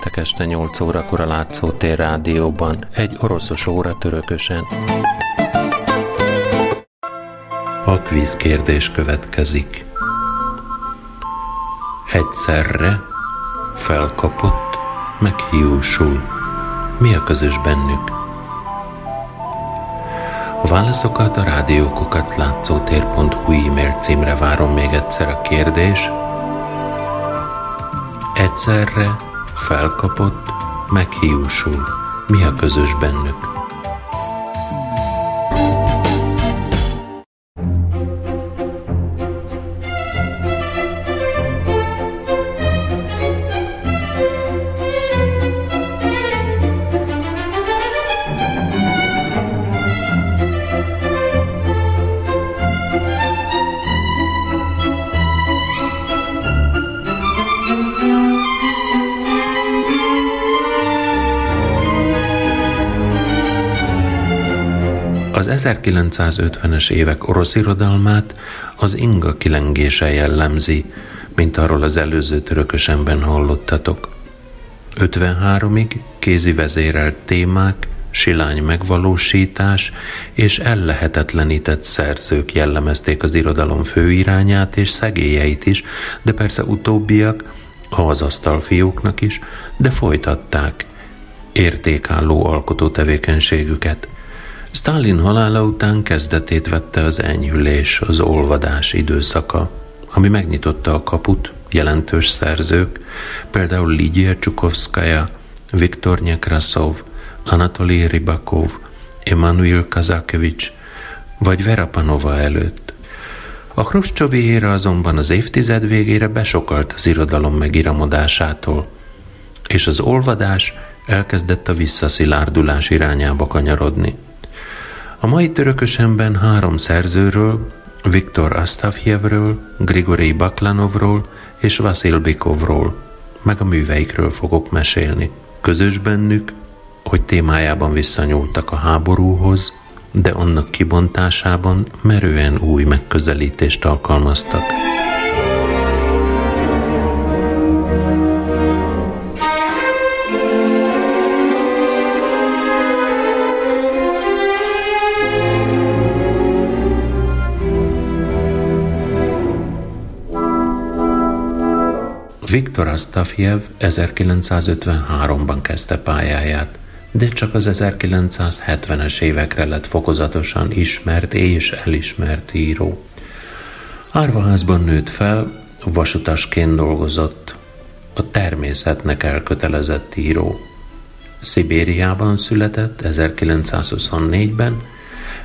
Péntek este 8 órakor a Látszótér rádióban, egy oroszos óra törökösen. A kvíz kérdés következik. Egyszerre felkapott, meghiúsul. Mi a közös bennük? A válaszokat a rádiókokat látszótér.hu e-mail címre várom még egyszer a kérdés. Egyszerre felkapott, meghiúsul. Mi a közös bennük? 1950-es évek orosz irodalmát az inga kilengése jellemzi, mint arról az előző törökösenben hallottatok. 53-ig kézi vezérelt témák, silány megvalósítás és ellehetetlenített szerzők jellemezték az irodalom főirányát és szegélyeit is, de persze utóbbiak, ha az asztalfióknak is, de folytatták értékálló alkotó tevékenységüket – Stalin halála után kezdetét vette az enyhülés, az olvadás időszaka, ami megnyitotta a kaput jelentős szerzők, például Lidia Csukovszkaja, Viktor Nyekraszov, Anatoly Ribakov, Emanuel Kazakevics vagy Vera Panova előtt. A Hruscsovi éra azonban az évtized végére besokalt az irodalom megiramodásától, és az olvadás elkezdett a visszaszilárdulás irányába kanyarodni. A mai törökösemben három szerzőről, Viktor Astafjevről, Grigori Baklanovról és Vasil Bikovról, meg a műveikről fogok mesélni. Közös bennük, hogy témájában visszanyúltak a háborúhoz, de annak kibontásában merően új megközelítést alkalmaztak. Viktor Astafjev 1953-ban kezdte pályáját, de csak az 1970-es évekre lett fokozatosan ismert és elismert író. Árvaházban nőtt fel, vasutasként dolgozott, a természetnek elkötelezett író. Szibériában született 1924-ben,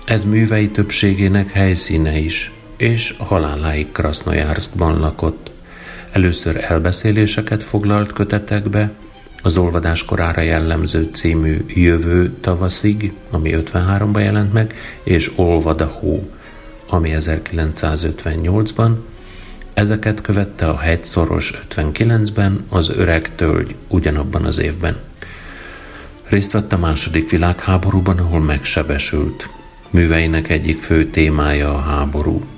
ez művei többségének helyszíne is, és haláláig Krasznojárszkban lakott. Először elbeszéléseket foglalt kötetekbe, az olvadás korára jellemző című Jövő tavaszig, ami 53-ban jelent meg, és Olvad a hó, ami 1958-ban. Ezeket követte a Hegyszoros 59-ben, az Öreg Tölgy ugyanabban az évben. Részt vett a második világháborúban, ahol megsebesült. Műveinek egyik fő témája a háború.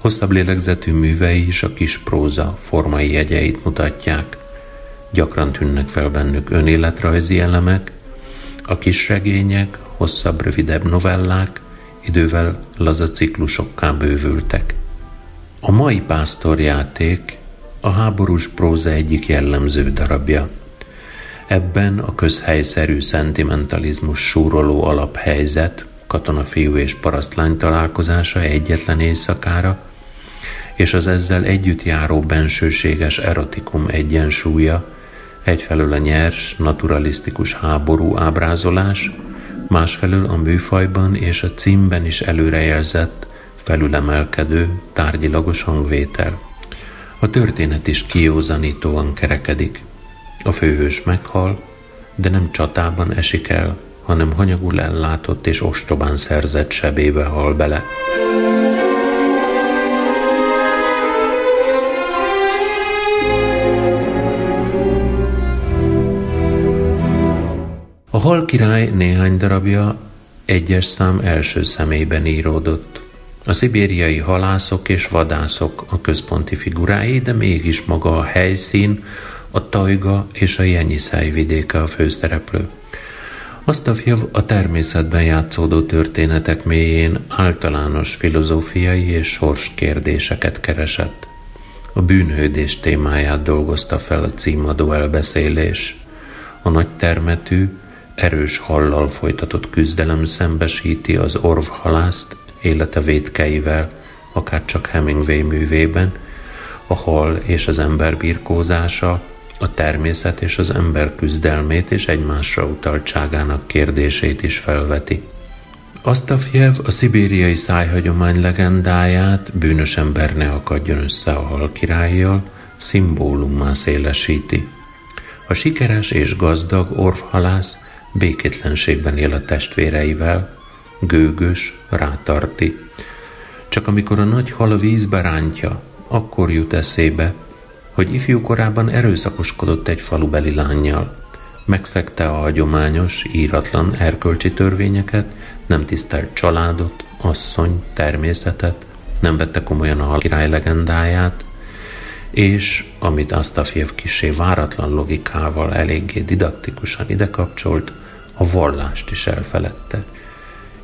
Hosszabb lélegzetű művei is a kis próza formai jegyeit mutatják. Gyakran tűnnek fel bennük önéletrajzi elemek, a kis regények, hosszabb, rövidebb novellák, idővel laza ciklusokká bővültek. A mai pásztorjáték a háborús próza egyik jellemző darabja. Ebben a közhelyszerű szentimentalizmus súroló alaphelyzet, katonafiú és parasztlány találkozása egyetlen éjszakára, és az ezzel együtt járó bensőséges erotikum egyensúlya, egyfelől a nyers, naturalisztikus háború ábrázolás, másfelől a műfajban és a címben is előrejelzett, felülemelkedő, tárgyilagos hangvétel. A történet is kiózanítóan kerekedik. A főhős meghal, de nem csatában esik el, hanem hanyagul ellátott és ostobán szerzett sebébe hal bele. A hal király néhány darabja egyes szám első személyben íródott. A szibériai halászok és vadászok a központi figurái, de mégis maga a helyszín, a Tajga és a Jenyiszáj vidéke a főszereplő. Asztafjev a természetben játszódó történetek mélyén általános filozófiai és sors kérdéseket keresett. A bűnhődés témáját dolgozta fel a címadó elbeszélés. A nagy termetű, erős hallal folytatott küzdelem szembesíti az orvhalászt élete védkeivel, akár csak Hemingway művében, a hal és az ember birkózása, a természet és az ember küzdelmét és egymásra utaltságának kérdését is felveti. Asztafjev a szibériai szájhagyomány legendáját bűnös ember ne akadjon össze a hal királlyal, szimbólummá szélesíti. A sikeres és gazdag orvhalász békétlenségben él a testvéreivel, gőgös, rátarti. Csak amikor a nagy hal a vízbe rántja, akkor jut eszébe, hogy ifjú korában erőszakoskodott egy falubeli lányjal. Megszegte a hagyományos, íratlan erkölcsi törvényeket, nem tisztelt családot, asszony, természetet, nem vette komolyan a király legendáját, és, amit Astafjev kisé váratlan logikával eléggé didaktikusan ide kapcsolt, a vallást is elfeledte.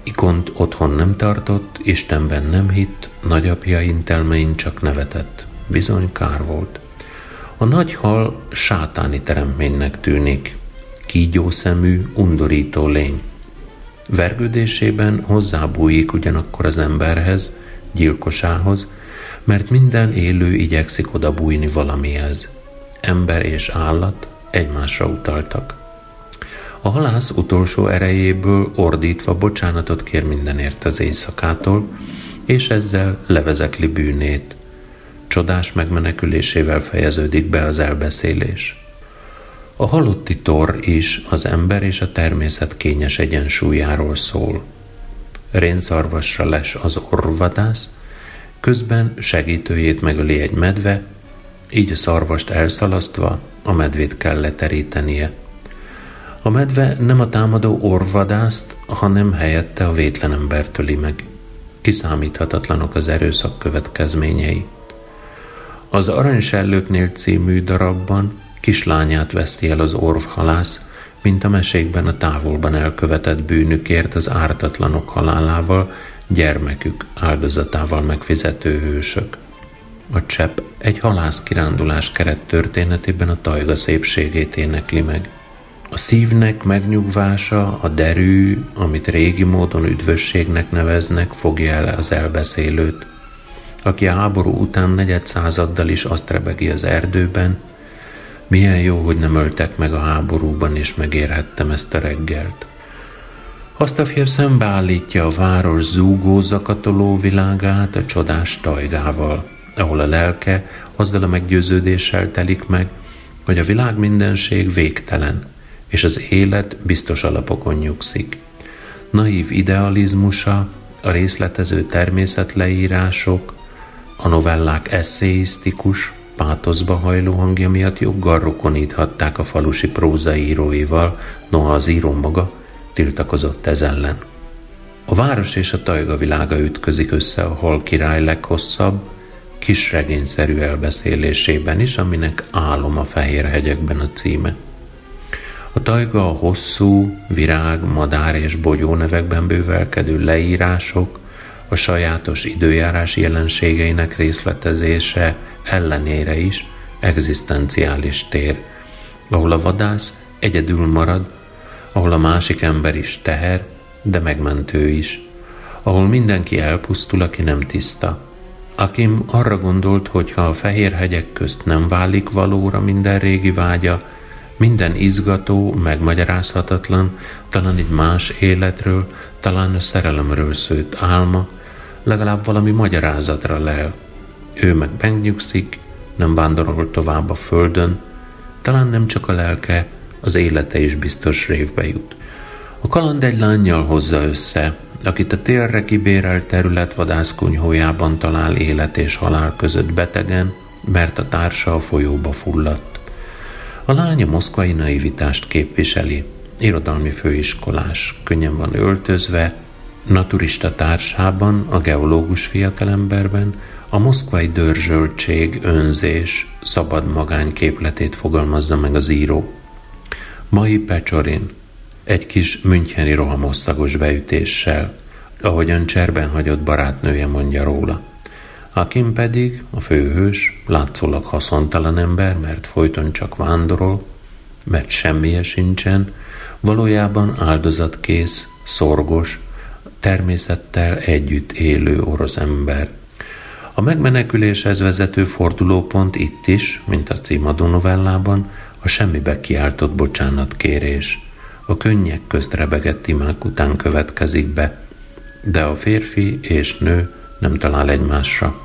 Ikont otthon nem tartott, Istenben nem hitt, nagyapja intelmein csak nevetett. Bizony kár volt. A nagy hal sátáni teremtménynek tűnik, kígyószemű, undorító lény. Vergődésében hozzábújik ugyanakkor az emberhez, gyilkosához, mert minden élő igyekszik oda bújni valamihez. Ember és állat egymásra utaltak. A halász utolsó erejéből ordítva bocsánatot kér mindenért az éjszakától, és ezzel levezekli bűnét. Csodás megmenekülésével fejeződik be az elbeszélés. A halotti tor is az ember és a természet kényes egyensúlyáról szól. Rénszarvasra les az orvadász, közben segítőjét megöli egy medve, így a szarvast elszalasztva a medvét kell leterítenie. A medve nem a támadó orvadászt, hanem helyette a vétlen ember töli meg. Kiszámíthatatlanok az erőszak következményei. Az Aranysellőknél című darabban kislányát veszti el az orvhalász, mint a mesékben a távolban elkövetett bűnükért az ártatlanok halálával, gyermekük áldozatával megfizető hősök. A csepp egy halász kirándulás keret történetében a tajga szépségét énekli meg. A szívnek megnyugvása, a derű, amit régi módon üdvösségnek neveznek, fogja el az elbeszélőt. Aki a háború után negyed századdal is azt rebegi az erdőben, milyen jó, hogy nem öltek meg a háborúban, és megérhettem ezt a reggelt. Azt a fiam szembeállítja a város zúgó zakatoló világát a csodás tajgával, ahol a lelke azzal a meggyőződéssel telik meg, hogy a világ mindenség végtelen, és az élet biztos alapokon nyugszik. Naív idealizmusa, a részletező természetleírások, a novellák eszéisztikus, pátoszba hajló hangja miatt joggal rokoníthatták a falusi prózaíróival, noha az író maga tiltakozott ez ellen. A város és a tajga világa ütközik össze a hal király leghosszabb, kisregényszerű elbeszélésében is, aminek Álom a fehér hegyekben a címe. A tajga a hosszú, virág, madár és bogyó nevekben bővelkedő leírások, a sajátos időjárás jelenségeinek részletezése ellenére is egzisztenciális tér, ahol a vadász egyedül marad, ahol a másik ember is teher, de megmentő is, ahol mindenki elpusztul, aki nem tiszta. Akim arra gondolt, hogy ha a fehér hegyek közt nem válik valóra minden régi vágya, minden izgató, megmagyarázhatatlan, talán egy más életről, talán a szerelemről szőtt álma, legalább valami magyarázatra lel. Ő meg megnyugszik, nem vándorol tovább a földön, talán nem csak a lelke, az élete is biztos révbe jut. A kaland egy lányjal hozza össze, akit a térre kibérelt terület vadászkunyhójában talál élet és halál között betegen, mert a társa a folyóba fulladt. A lánya moszkvai naivitást képviseli, irodalmi főiskolás, könnyen van öltözve, Naturista társában, a geológus fiatalemberben. A moszkvai dörzsöltség, önzés, szabad magány képletét fogalmazza meg az író. Mai Pecsorin, egy kis müncheni rohamosztagos beütéssel, ahogyan cserben hagyott barátnője mondja róla. Akin pedig, a főhős, látszólag haszontalan ember, mert folyton csak vándorol, mert semmije sincsen, valójában áldozatkész, szorgos, természettel együtt élő orosz ember. A megmeneküléshez vezető fordulópont itt is, mint a címadó novellában, a semmibe kiáltott bocsánatkérés. A könnyek közt rebegett imák után következik be, de a férfi és nő nem talál egymásra.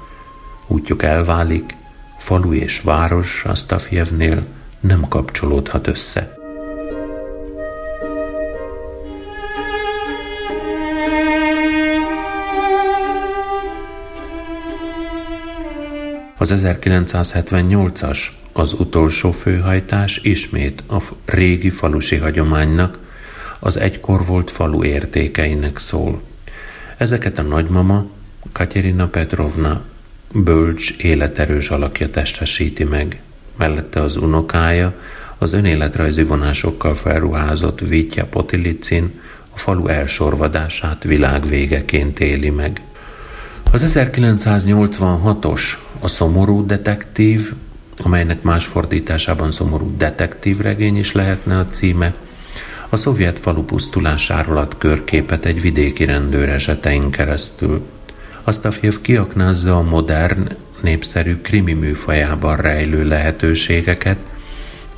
Útjuk elválik, falu és város Astafjevnél nem kapcsolódhat össze. Az 1978-as, az utolsó főhajtás ismét a régi falusi hagyománynak, az egykor volt falu értékeinek szól. Ezeket a nagymama, Katerina Petrovna bölcs, életerős alakja testesíti meg. Mellette az unokája, az önéletrajzi vonásokkal felruházott Vitya Potilicin a falu elsorvadását világvégeként éli meg. Az 1986-os a szomorú detektív, amelynek más fordításában szomorú detektív regény is lehetne a címe, a szovjet falu pusztulásáról ad körképet egy vidéki rendőr esetein keresztül. Astafjev kiaknázza a modern, népszerű krimi műfajában rejlő lehetőségeket,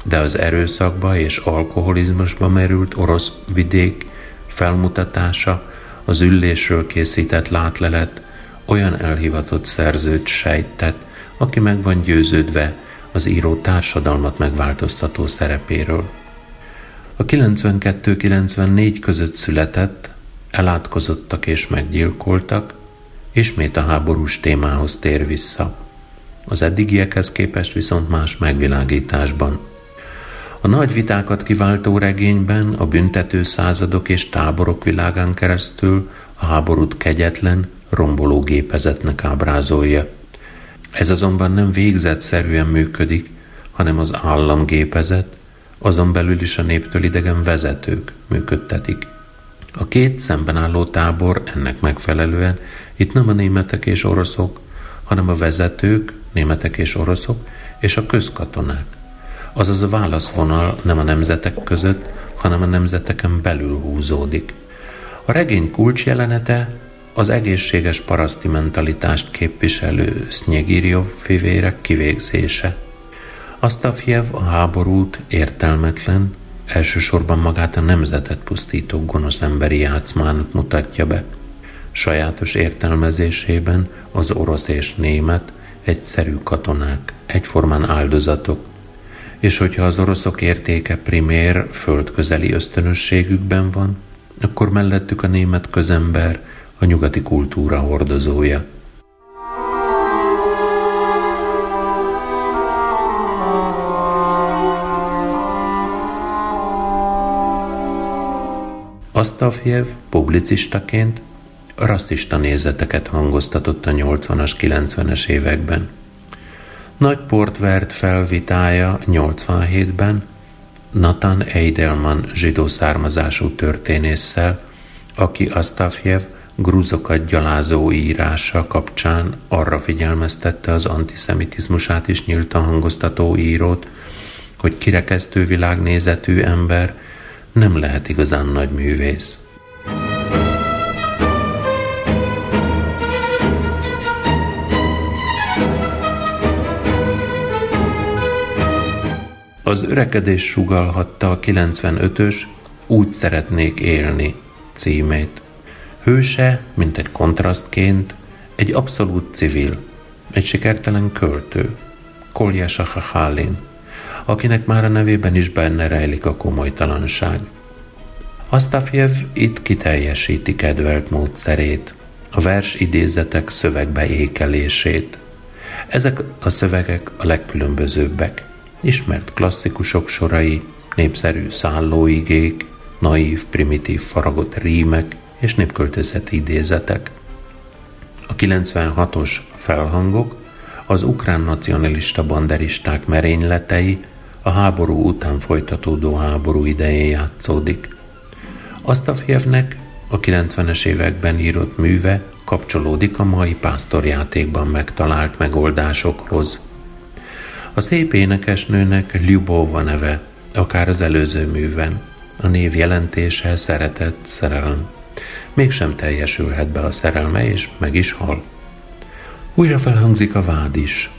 de az erőszakba és alkoholizmusba merült orosz vidék felmutatása, az üllésről készített látlelet, olyan elhivatott szerzőt sejtett, aki meg van győződve az író társadalmat megváltoztató szerepéről. A 92-94 között született, elátkozottak és meggyilkoltak, ismét a háborús témához tér vissza. Az eddigiekhez képest viszont más megvilágításban. A nagy vitákat kiváltó regényben a büntető századok és táborok világán keresztül a háborút kegyetlen, romboló gépezetnek ábrázolja. Ez azonban nem végzetszerűen működik, hanem az államgépezet, azon belül is a néptől idegen vezetők működtetik. A két szemben álló tábor ennek megfelelően itt nem a németek és oroszok, hanem a vezetők, németek és oroszok, és a közkatonák. Azaz a válaszvonal nem a nemzetek között, hanem a nemzeteken belül húzódik. A regény kulcsjelenete az egészséges paraszti mentalitást képviselő Sznyegirjov fivérek kivégzése. Asztafjev a háborút értelmetlen, elsősorban magát a nemzetet pusztító gonosz emberi játszmának mutatja be. Sajátos értelmezésében az orosz és német egyszerű katonák, egyformán áldozatok, és hogyha az oroszok értéke primér földközeli ösztönösségükben van, akkor mellettük a német közember, a nyugati kultúra hordozója. Asztafjev publicistaként rasszista nézeteket hangoztatott a 80-as, 90-es években. Nagy port vert fel vitája 87-ben Nathan Eidelman zsidó származású történésszel, aki Asztafjev grúzokat gyalázó írása kapcsán arra figyelmeztette az antiszemitizmusát is nyíltan hangoztató írót, hogy kirekesztő világnézetű ember nem lehet igazán nagy művész. Az örekedés sugalhatta a 95-ös Úgy szeretnék élni címét. Hőse, mint egy kontrasztként, egy abszolút civil, egy sikertelen költő, Kolja Sahahalin, akinek már a nevében is benne rejlik a komolytalanság. Astafjev itt kiteljesíti kedvelt módszerét, a vers idézetek szövegbe ékelését. Ezek a szövegek a legkülönbözőbbek. Ismert klasszikusok sorai, népszerű szállóigék, naív, primitív faragott rímek, és népköltészeti idézetek. A 96-os felhangok az ukrán nacionalista banderisták merényletei a háború után folytatódó háború idején játszódik. Asztafjevnek a 90-es években írott műve kapcsolódik a mai pásztorjátékban megtalált megoldásokhoz. A szép énekesnőnek Lyubova neve, akár az előző műven. A név jelentése szeretett szerelem. Mégsem teljesülhet be a szerelme, és meg is hal. Újra felhangzik a vád is.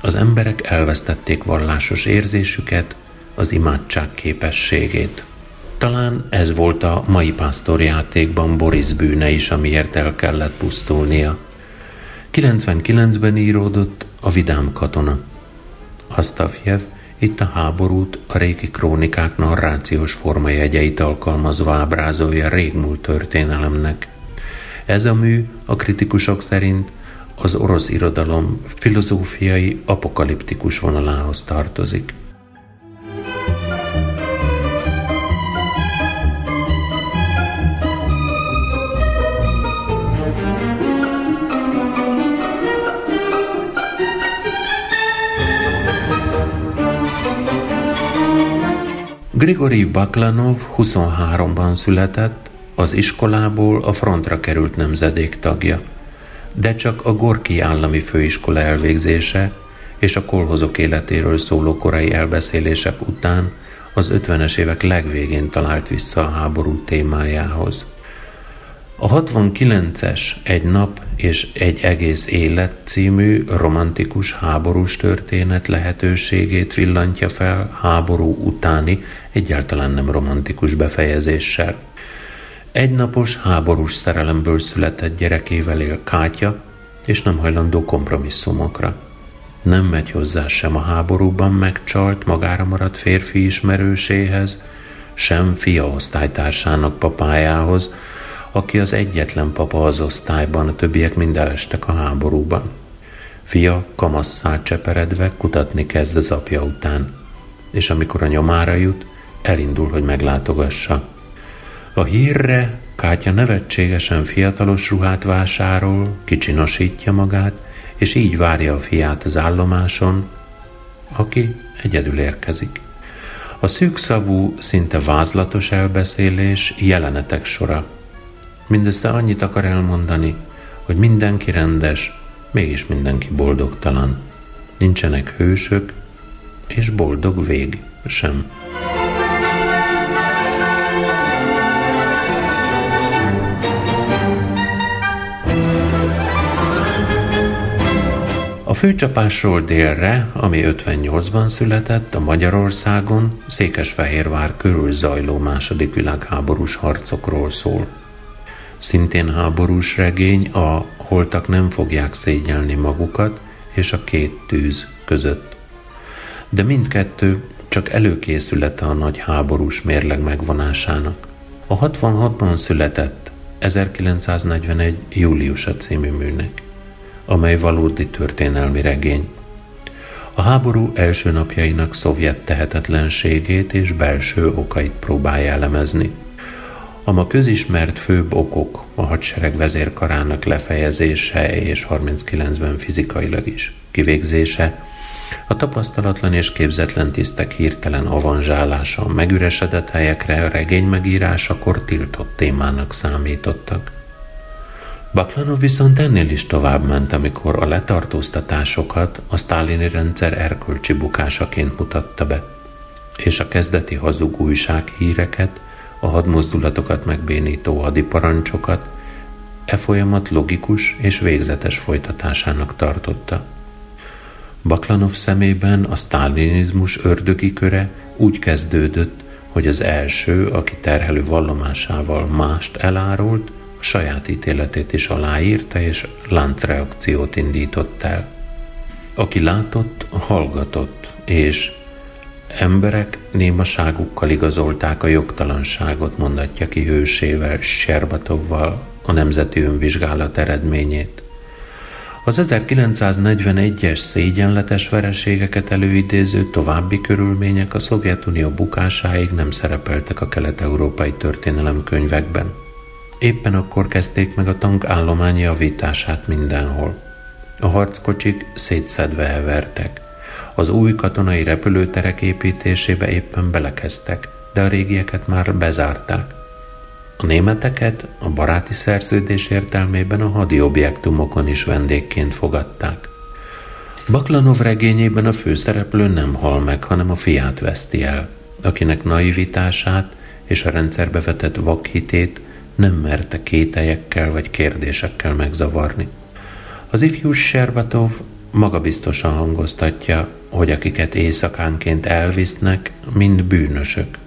Az emberek elvesztették vallásos érzésüket, az imádság képességét. Talán ez volt a mai pásztorjátékban Boris bűne is, amiért el kellett pusztulnia. 99-ben íródott a Vidám katona. Asztafjev itt a háborút a régi krónikák narrációs formajegyeit alkalmazva ábrázolja régmúlt történelemnek. Ez a mű a kritikusok szerint az orosz irodalom filozófiai apokaliptikus vonalához tartozik. Grigori Baklanov 23-ban született, az iskolából a frontra került nemzedék tagja, de csak a Gorki állami főiskola elvégzése és a kolhozok életéről szóló korai elbeszélések után az 50-es évek legvégén talált vissza a háború témájához. A 69-es Egy nap és egy egész élet című romantikus háborús történet lehetőségét villantja fel háború utáni, egyáltalán nem romantikus befejezéssel. Egynapos háborús szerelemből született gyerekével él Kátya, és nem hajlandó kompromisszumokra. Nem megy hozzá sem a háborúban megcsalt, magára maradt férfi ismerőséhez, sem fia osztálytársának papájához, aki az egyetlen papa az osztályban, a többiek mind elestek a háborúban. Fia kamasszál cseperedve kutatni kezd az apja után, és amikor a nyomára jut, elindul, hogy meglátogassa. A hírre Kátya nevetségesen fiatalos ruhát vásárol, kicsinosítja magát, és így várja a fiát az állomáson, aki egyedül érkezik. A szűkszavú, szinte vázlatos elbeszélés jelenetek sora, Mindössze annyit akar elmondani, hogy mindenki rendes, mégis mindenki boldogtalan. Nincsenek hősök, és boldog vég sem. A főcsapásról délre, ami 58-ban született, a Magyarországon Székesfehérvár körül zajló második világháborús harcokról szól. Szintén háborús regény a holtak nem fogják szégyelni magukat és a két tűz között. De mindkettő csak előkészülete a nagy háborús mérleg megvonásának. A 66-ban született 1941. júliusa című műnek, amely valódi történelmi regény. A háború első napjainak szovjet tehetetlenségét és belső okait próbálja elemezni – a ma közismert főbb okok a hadsereg vezérkarának lefejezése és 39-ben fizikailag is kivégzése, a tapasztalatlan és képzetlen tisztek hirtelen avanzsálása a megüresedett helyekre a regény megírásakor tiltott témának számítottak. Baklanov viszont ennél is tovább ment, amikor a letartóztatásokat a sztálini rendszer erkölcsi bukásaként mutatta be, és a kezdeti hazug újsághíreket a hadmozdulatokat megbénító hadiparancsokat e folyamat logikus és végzetes folytatásának tartotta. Baklanov szemében a sztálinizmus ördögi köre úgy kezdődött, hogy az első, aki terhelő vallomásával mást elárult, a saját ítéletét is aláírta és láncreakciót indított el. Aki látott, hallgatott, és Emberek némaságukkal igazolták a jogtalanságot, mondatja ki hősével, Serbatovval a Nemzeti Önvizsgálat eredményét. Az 1941-es szégyenletes vereségeket előidéző további körülmények a Szovjetunió bukásáig nem szerepeltek a kelet-európai történelemkönyvekben. Éppen akkor kezdték meg a tank javítását mindenhol. A harckocsik szétszedve hevertek. Az új katonai repülőterek építésébe éppen belekezdtek, de a régieket már bezárták. A németeket a baráti szerződés értelmében a hadi objektumokon is vendégként fogadták. Baklanov regényében a főszereplő nem hal meg, hanem a fiát veszti el, akinek naivitását és a rendszerbe vetett vakhitét nem merte kételyekkel vagy kérdésekkel megzavarni. Az ifjú Serbatov magabiztosan hangoztatja, hogy akiket éjszakánként elvisznek, mind bűnösök,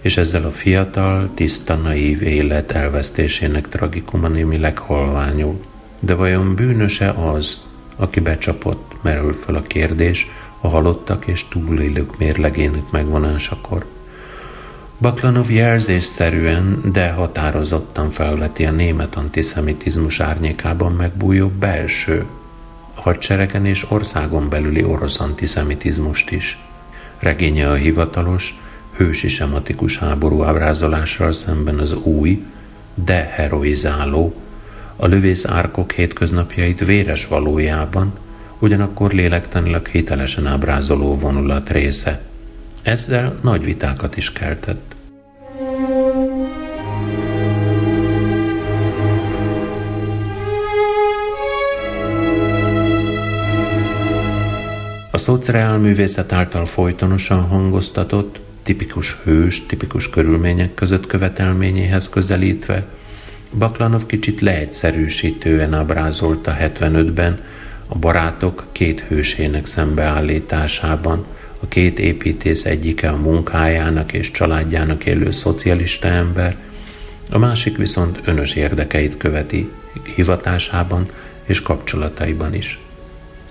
és ezzel a fiatal, tiszta, naív élet elvesztésének tragikuma némileg halványul. De vajon bűnöse az, aki becsapott, merül fel a kérdés a halottak és túlélők mérlegének megvonásakor. Baklanov jelzésszerűen, de határozottan felveti a német antiszemitizmus árnyékában megbújó belső, hadseregen és országon belüli orosz antiszemitizmust is. Regénye a hivatalos, hősi sematikus háború ábrázolással szemben az új, de heroizáló, a lövész árkok hétköznapjait véres valójában, ugyanakkor lélektanilag hitelesen ábrázoló vonulat része. Ezzel nagy vitákat is keltett. A szociál művészet által folytonosan hangoztatott, tipikus hős, tipikus körülmények között követelményéhez közelítve, Baklanov kicsit leegyszerűsítően ábrázolta 75-ben a barátok két hősének szembeállításában, a két építész egyike a munkájának és családjának élő szocialista ember, a másik viszont önös érdekeit követi hivatásában és kapcsolataiban is.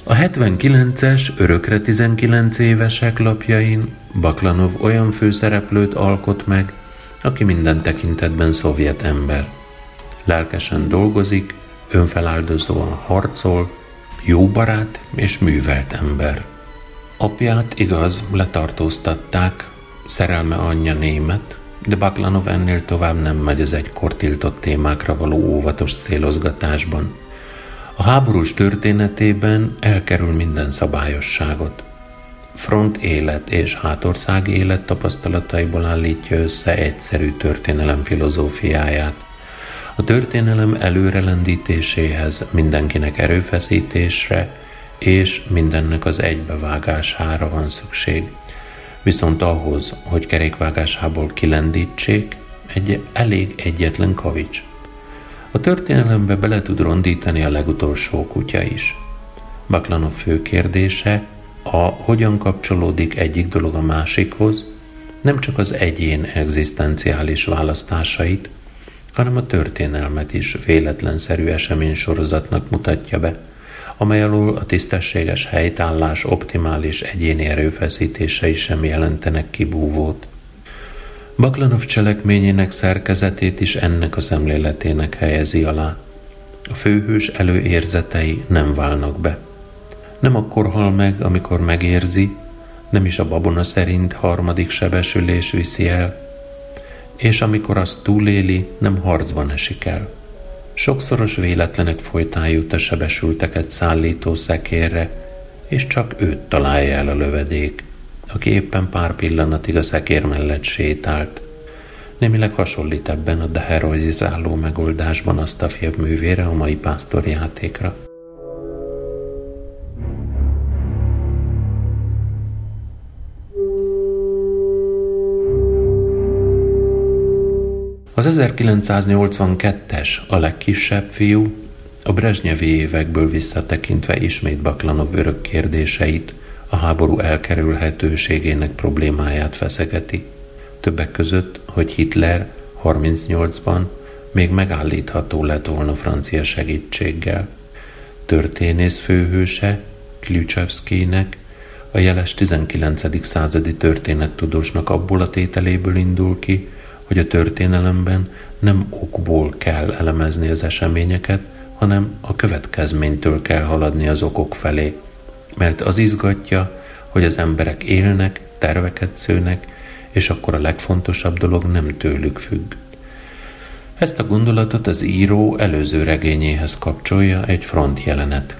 A 79-es, örökre 19 évesek lapjain Baklanov olyan főszereplőt alkot meg, aki minden tekintetben szovjet ember. Lelkesen dolgozik, önfeláldozóan harcol, jó barát és művelt ember. Apját igaz, letartóztatták, szerelme anyja német, de Baklanov ennél tovább nem megy az egykor tiltott témákra való óvatos célozgatásban. A háborús történetében elkerül minden szabályosságot. Front élet és hátország élet tapasztalataiból állítja össze egyszerű történelem filozófiáját. A történelem előrelendítéséhez mindenkinek erőfeszítésre és mindennek az egybevágására van szükség. Viszont ahhoz, hogy kerékvágásából kilendítsék, egy elég egyetlen kavics – a történelembe bele tud rondítani a legutolsó kutya is. Baklanov fő kérdése a hogyan kapcsolódik egyik dolog a másikhoz, nem csak az egyén egzisztenciális választásait, hanem a történelmet is véletlenszerű eseménysorozatnak mutatja be, amely alól a tisztességes helytállás optimális egyéni erőfeszítései sem jelentenek kibúvót. Baklanov cselekményének szerkezetét is ennek a szemléletének helyezi alá. A főhős előérzetei nem válnak be. Nem akkor hal meg, amikor megérzi, nem is a babona szerint harmadik sebesülés viszi el, és amikor azt túléli, nem harcban esik el. Sokszoros véletlenek folytán jut a sebesülteket szállító szekérre, és csak őt találja el a lövedék aki éppen pár pillanatig a szekér mellett sétált. Némileg hasonlít ebben a deheroizáló megoldásban azt a művére a mai pásztorjátékra. Az 1982-es, a legkisebb fiú, a Brezsnyevi évekből visszatekintve ismét Baklanov örök kérdéseit, háború elkerülhetőségének problémáját feszegeti. Többek között, hogy Hitler 38-ban még megállítható lett volna francia segítséggel. Történész főhőse Klyuchevskynek a jeles 19. századi történettudósnak abból a tételéből indul ki, hogy a történelemben nem okból kell elemezni az eseményeket, hanem a következménytől kell haladni az okok felé mert az izgatja, hogy az emberek élnek, terveket szőnek, és akkor a legfontosabb dolog nem tőlük függ. Ezt a gondolatot az író előző regényéhez kapcsolja egy front jelenet.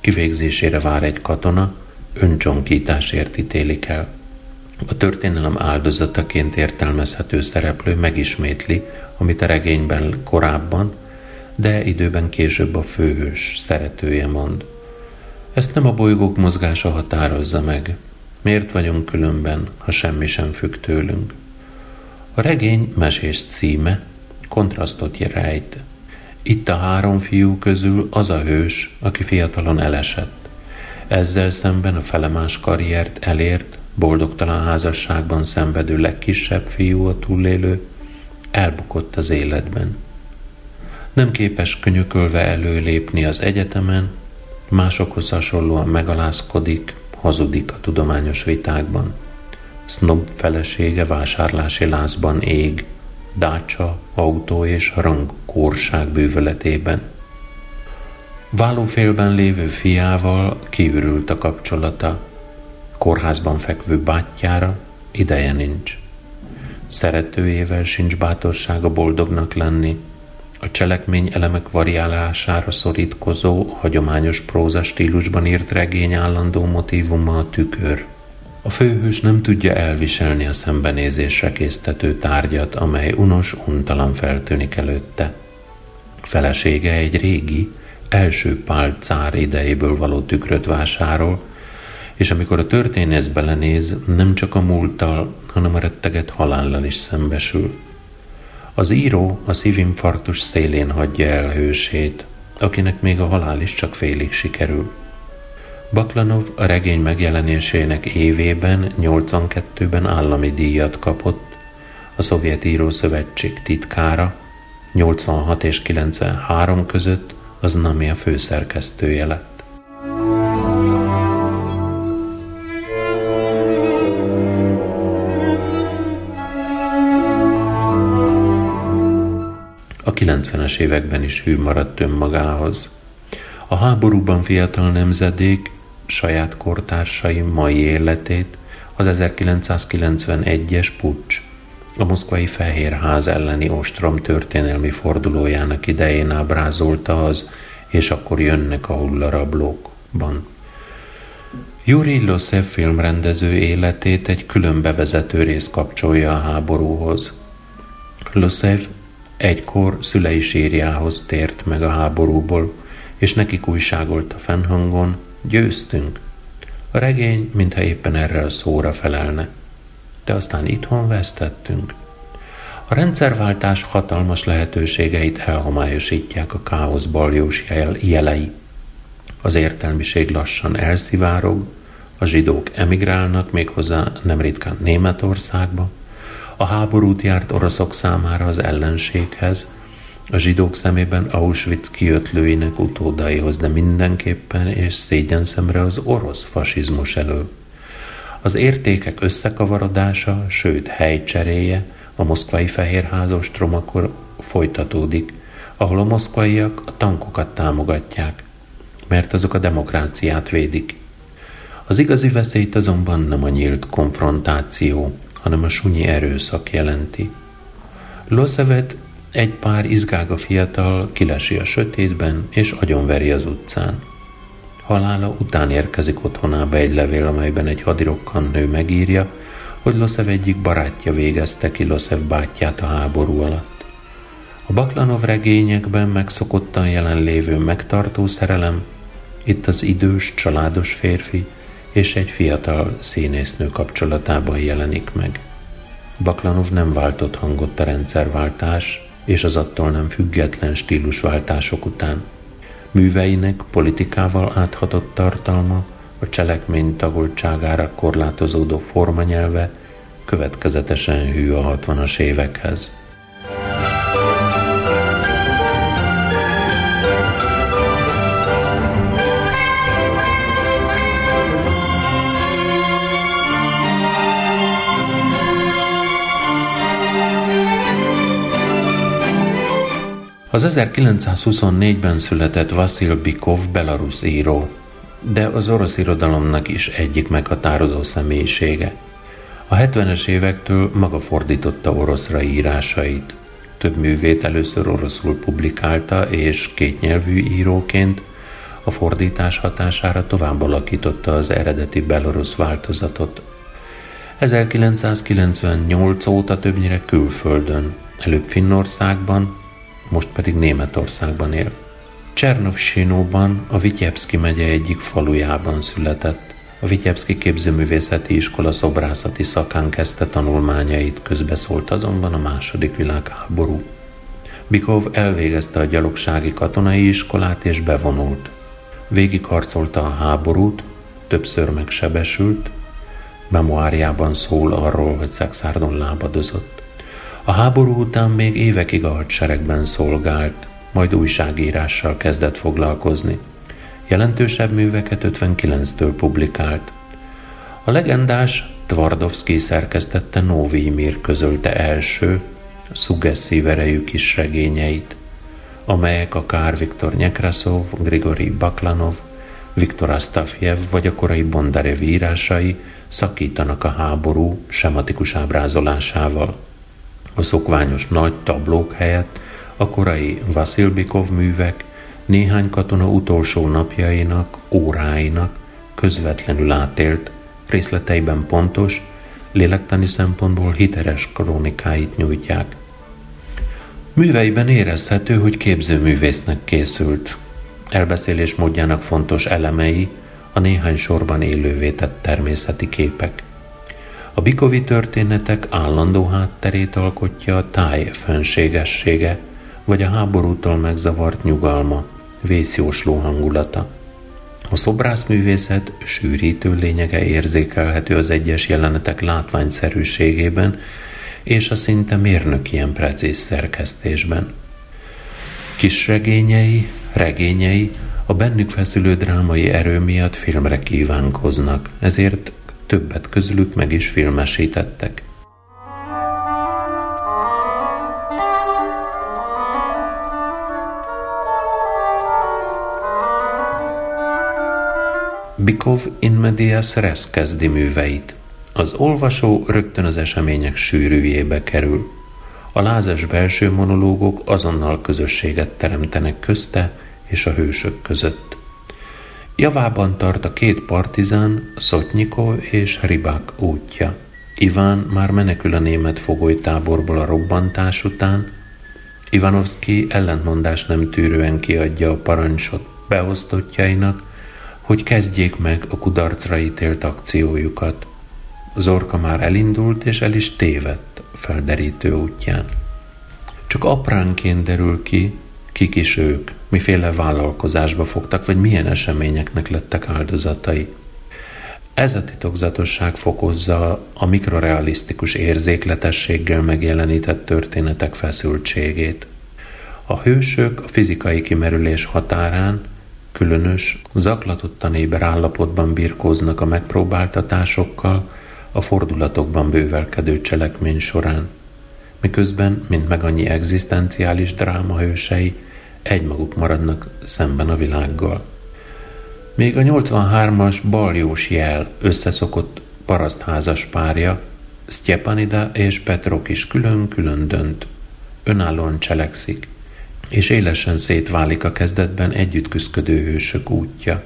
Kivégzésére vár egy katona, öncsonkításért ítélik el. A történelem áldozataként értelmezhető szereplő megismétli, amit a regényben korábban, de időben később a főhős szeretője mond. Ezt nem a bolygók mozgása határozza meg. Miért vagyunk különben, ha semmi sem függ tőlünk? A regény mesés címe kontrasztot rejt. Itt a három fiú közül az a hős, aki fiatalon elesett. Ezzel szemben a felemás karriert elért, boldogtalan házasságban szenvedő legkisebb fiú a túlélő, elbukott az életben. Nem képes könyökölve előlépni az egyetemen, másokhoz hasonlóan megalázkodik, hazudik a tudományos vitákban. Snob felesége vásárlási lázban ég, dácsa, autó és rangkórság bűvöletében. Válófélben lévő fiával kiürült a kapcsolata, kórházban fekvő bátyjára ideje nincs. Szeretőjével sincs bátorsága boldognak lenni, a cselekmény elemek variálására szorítkozó, hagyományos próza stílusban írt regény állandó motívuma a tükör. A főhős nem tudja elviselni a szembenézésre késztető tárgyat, amely unos, untalan feltűnik előtte. Felesége egy régi, első pál cár idejéből való tükröt vásárol, és amikor a történész belenéz, nem csak a múlttal, hanem a retteget halállal is szembesül. Az író a szívinfarktus szélén hagyja el hősét, akinek még a halál is csak félig sikerül. Baklanov a regény megjelenésének évében, 82-ben állami díjat kapott, a Szovjet Írószövetség titkára, 86 és 93 között az NAMI a főszerkesztője lett. 90-es években is hű maradt önmagához. A háborúban fiatal nemzedék saját kortársai mai életét az 1991-es pucs, a moszkvai Fehérház elleni ostrom történelmi fordulójának idején ábrázolta az és akkor jönnek a hullarablókban. Yuri Losev filmrendező életét egy külön bevezető rész kapcsolja a háborúhoz. Losev egykor szülei sírjához tért meg a háborúból, és nekik újságolt a fennhangon, győztünk. A regény, mintha éppen erre a szóra felelne. De aztán itthon vesztettünk. A rendszerváltás hatalmas lehetőségeit elhomályosítják a káosz baljós jelei. Az értelmiség lassan elszivárog, a zsidók emigrálnak méghozzá nem ritkán Németországba, a háborút járt oroszok számára az ellenséghez, a zsidók szemében Auschwitz kiötlőinek utódaihoz, de mindenképpen és szégyen szemre az orosz fasizmus elől. Az értékek összekavarodása, sőt helycseréje a moszkvai fehérházos tromakor folytatódik, ahol a moszkvaiak a tankokat támogatják, mert azok a demokráciát védik. Az igazi veszélyt azonban nem a nyílt konfrontáció, hanem a sunyi erőszak jelenti. Losevet egy pár izgága fiatal kilesi a sötétben, és agyonveri az utcán. Halála után érkezik otthonába egy levél, amelyben egy hadirokkan nő megírja, hogy Loszev egyik barátja végezte ki Loszev bátyját a háború alatt. A Baklanov regényekben megszokottan jelenlévő megtartó szerelem, itt az idős, családos férfi és egy fiatal színésznő kapcsolatában jelenik meg. Baklanov nem váltott hangot a rendszerváltás és az attól nem független stílusváltások után. Műveinek politikával áthatott tartalma, a cselekmény tagoltságára korlátozódó formanyelve következetesen hű a 60-as évekhez. Az 1924-ben született Vasil Bikov belarusz író, de az orosz irodalomnak is egyik meghatározó személyisége. A 70-es évektől maga fordította oroszra írásait. több művét először oroszul publikálta, és kétnyelvű íróként a fordítás hatására tovább alakította az eredeti belorusz változatot. 1998 óta többnyire külföldön, előbb Finnországban, most pedig Németországban él. Csernovsinóban, a Vityebszki megye egyik falujában született. A Vityebszki képzőművészeti iskola szobrászati szakán kezdte tanulmányait, közbeszólt azonban a második világháború. Bikov elvégezte a gyalogsági katonai iskolát és bevonult. Végigharcolta a háborút, többször megsebesült, memoáriában szól arról, hogy Szexárdon lábadozott. A háború után még évekig a hadseregben szolgált, majd újságírással kezdett foglalkozni. Jelentősebb műveket 59-től publikált. A legendás Tvardovszki szerkesztette Novi Mir közölte első, szugesszív erejű kis regényeit, amelyek akár Viktor Nyekraszov, Grigori Baklanov, Viktor Astafjev vagy a korai Bondarev írásai szakítanak a háború sematikus ábrázolásával. A szokványos nagy tablók helyett a korai Vasilbikov művek néhány katona utolsó napjainak, óráinak közvetlenül átélt, részleteiben pontos, lélektani szempontból hiteles krónikáit nyújtják. Műveiben érezhető, hogy képzőművésznek készült. Elbeszélés módjának fontos elemei a néhány sorban élővé tett természeti képek. A bikovi történetek állandó hátterét alkotja a táj fenségessége, vagy a háborútól megzavart nyugalma, vészjósló hangulata. A szobrászművészet sűrítő lényege érzékelhető az egyes jelenetek látványszerűségében és a szinte mérnökien precíz szerkesztésben. Kis regényei, regényei a bennük feszülő drámai erő miatt filmre kívánkoznak, ezért többet közülük meg is filmesítettek. Bikov in medias res kezdi műveit. Az olvasó rögtön az események sűrűjébe kerül. A lázas belső monológok azonnal közösséget teremtenek közte és a hősök között. Javában tart a két partizán, Szotnyikov és Ribák útja. Iván már menekül a német fogolytáborból a robbantás után, Ivanovszki ellentmondás nem tűrően kiadja a parancsot beosztottjainak, hogy kezdjék meg a kudarcra ítélt akciójukat. Zorka már elindult és el is tévedt felderítő útján. Csak apránként derül ki, kik is ők, miféle vállalkozásba fogtak, vagy milyen eseményeknek lettek áldozatai. Ez a titokzatosság fokozza a mikrorealisztikus érzékletességgel megjelenített történetek feszültségét. A hősök a fizikai kimerülés határán különös, zaklatottan éber állapotban birkóznak a megpróbáltatásokkal, a fordulatokban bővelkedő cselekmény során, miközben, mint meg annyi egzisztenciális dráma hősei, egymaguk maradnak szemben a világgal. Még a 83-as baljós jel összeszokott parasztházas párja, Sztyepanida és Petrok is külön-külön dönt, önállóan cselekszik, és élesen szétválik a kezdetben együtt küzdködő hősök útja.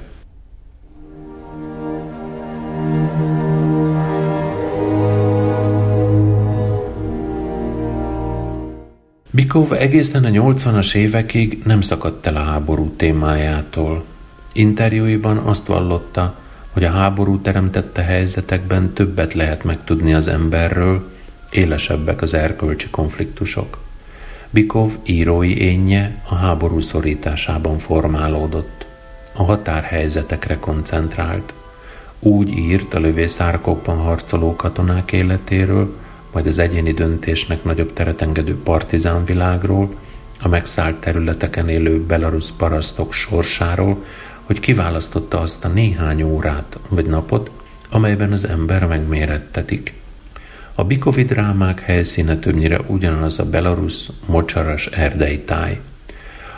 Bikov egészen a 80-as évekig nem szakadt el a háború témájától. Interjúiban azt vallotta, hogy a háború teremtette helyzetekben többet lehet megtudni az emberről, élesebbek az erkölcsi konfliktusok. Bikov írói énje a háború szorításában formálódott. A határhelyzetekre koncentrált. Úgy írt a lövészárkokban harcoló katonák életéről, majd az egyéni döntésnek nagyobb teret engedő partizán világról, a megszállt területeken élő belarusz parasztok sorsáról, hogy kiválasztotta azt a néhány órát vagy napot, amelyben az ember megmérettetik. A bikovi drámák helyszíne többnyire ugyanaz a belarusz, mocsaras erdei táj.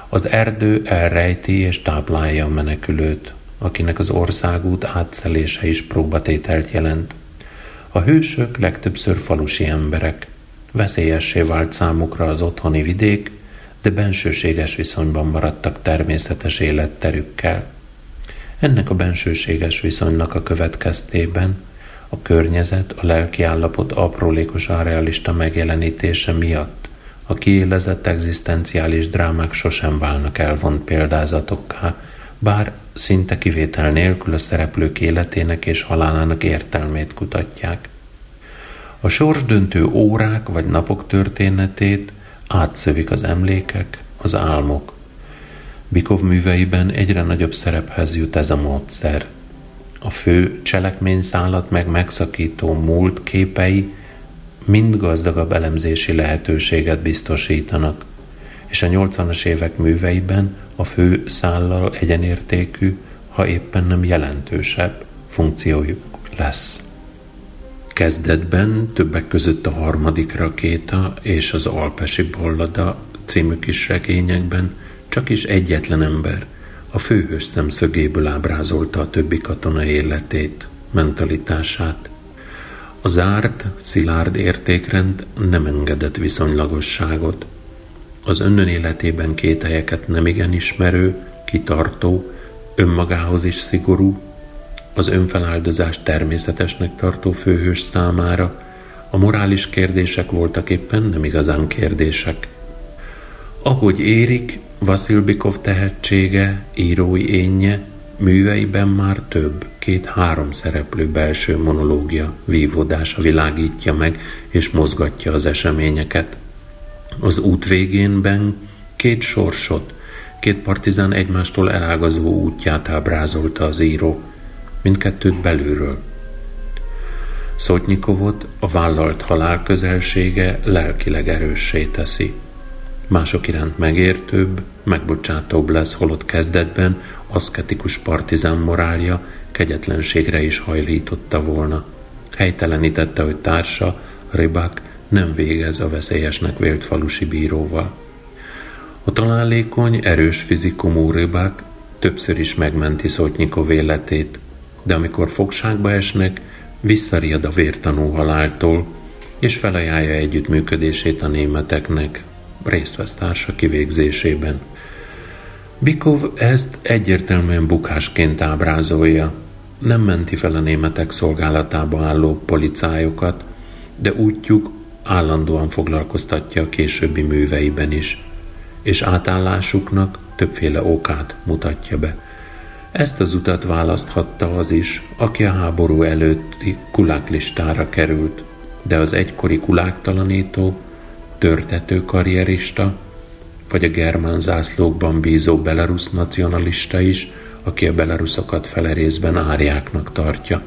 Az erdő elrejti és táplálja a menekülőt, akinek az országút átszelése is próbatételt jelent – a hősök legtöbbször falusi emberek. Veszélyessé vált számukra az otthoni vidék, de bensőséges viszonyban maradtak természetes életterükkel. Ennek a bensőséges viszonynak a következtében a környezet, a lelki állapot aprólékosan realista megjelenítése miatt a kiélezett egzisztenciális drámák sosem válnak elvont példázatokká, bár szinte kivétel nélkül a szereplők életének és halálának értelmét kutatják. A sorsdöntő órák vagy napok történetét átszövik az emlékek, az álmok. Bikov műveiben egyre nagyobb szerephez jut ez a módszer. A fő cselekményszállat meg megszakító múlt képei mind gazdagabb elemzési lehetőséget biztosítanak, és a 80-as évek műveiben a fő szállal egyenértékű, ha éppen nem jelentősebb funkciójuk lesz. Kezdetben többek között a harmadik rakéta és az Alpesi Bollada című kis regényekben csak is egyetlen ember a főhős szemszögéből ábrázolta a többi katona életét, mentalitását. A zárt, szilárd értékrend nem engedett viszonylagosságot. Az önnön életében két helyeket nemigen ismerő, kitartó, önmagához is szigorú, az önfeláldozást természetesnek tartó főhős számára a morális kérdések voltak éppen nem igazán kérdések. Ahogy érik, Vasilbikov tehetsége, írói énje, műveiben már több, két-három szereplő belső monológia, vívódása világítja meg és mozgatja az eseményeket. Az út végénben két sorsot, két partizán egymástól elágazó útját ábrázolta az író, mindkettőt belülről. Szotnyikovot a vállalt halál közelsége lelkileg erőssé teszi. Mások iránt megértőbb, megbocsátóbb lesz, holott kezdetben aszketikus partizán morálja kegyetlenségre is hajlította volna. Helytelenítette, hogy társa, Rybak nem végez a veszélyesnek vélt falusi bíróval. A találékony, erős fizikumú Rybak többször is megmenti Szotnyikov életét, de amikor fogságba esnek, visszariad a vértanú haláltól, és felajánlja együttműködését a németeknek, részt vesz társa kivégzésében. Bikov ezt egyértelműen bukásként ábrázolja. Nem menti fel a németek szolgálatába álló policájokat, de útjuk állandóan foglalkoztatja a későbbi műveiben is, és átállásuknak többféle okát mutatja be. Ezt az utat választhatta az is, aki a háború előtti kuláklistára került, de az egykori kuláktalanító, törtető karrierista, vagy a germán zászlókban bízó belarusz nacionalista is, aki a belaruszokat fele részben árjáknak tartja.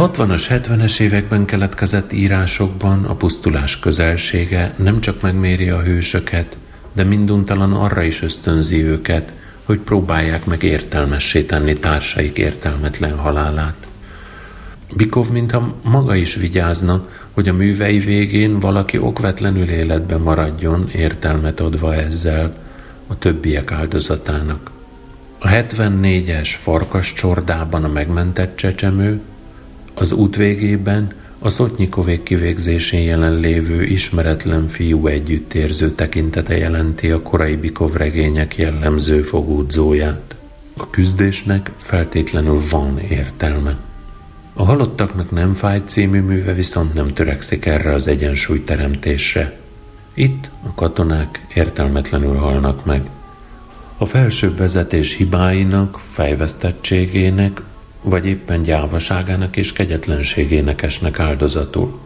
60-as, 70-es években keletkezett írásokban a pusztulás közelsége nem csak megméri a hősöket, de minduntalan arra is ösztönzi őket, hogy próbálják meg értelmessé tenni társaik értelmetlen halálát. Bikov mintha maga is vigyázna, hogy a művei végén valaki okvetlenül életben maradjon, értelmet adva ezzel a többiek áldozatának. A 74-es farkas csordában a megmentett csecsemő az út végében a Szotnyikovék kivégzésén jelenlévő ismeretlen fiú együttérző tekintete jelenti a korai Bikov regények jellemző fogódzóját. A küzdésnek feltétlenül van értelme. A halottaknak nem fáj című műve viszont nem törekszik erre az egyensúlyteremtésre. Itt a katonák értelmetlenül halnak meg. A felsőbb vezetés hibáinak, fejvesztettségének vagy éppen gyávaságának és kegyetlenségének esnek áldozatul.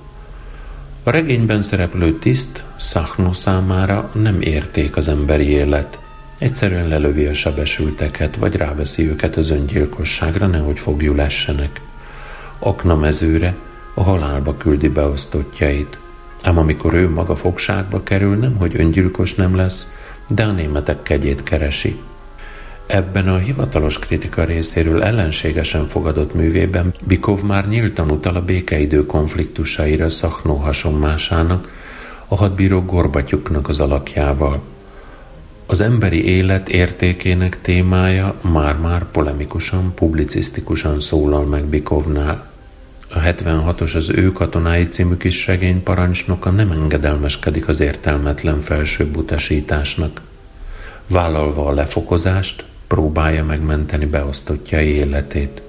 A regényben szereplő tiszt Szachno számára nem érték az emberi élet. Egyszerűen lelövi a sebesülteket, vagy ráveszi őket az öngyilkosságra, nehogy fogjul essenek. Akna mezőre a halálba küldi beosztottjait. Ám amikor ő maga fogságba kerül, nem hogy öngyilkos nem lesz, de a németek kegyét keresi. Ebben a hivatalos kritika részéről ellenségesen fogadott művében Bikov már nyíltan utal a békeidő konfliktusaira Szaknó hasonmásának, a hadbíró Gorbatyuknak az alakjával. Az emberi élet értékének témája már-már polemikusan, publicisztikusan szólal meg Bikovnál. A 76-os az ő katonái című kis regény parancsnoka nem engedelmeskedik az értelmetlen felsőbb utasításnak. Vállalva a lefokozást, próbálja megmenteni beosztottjai életét.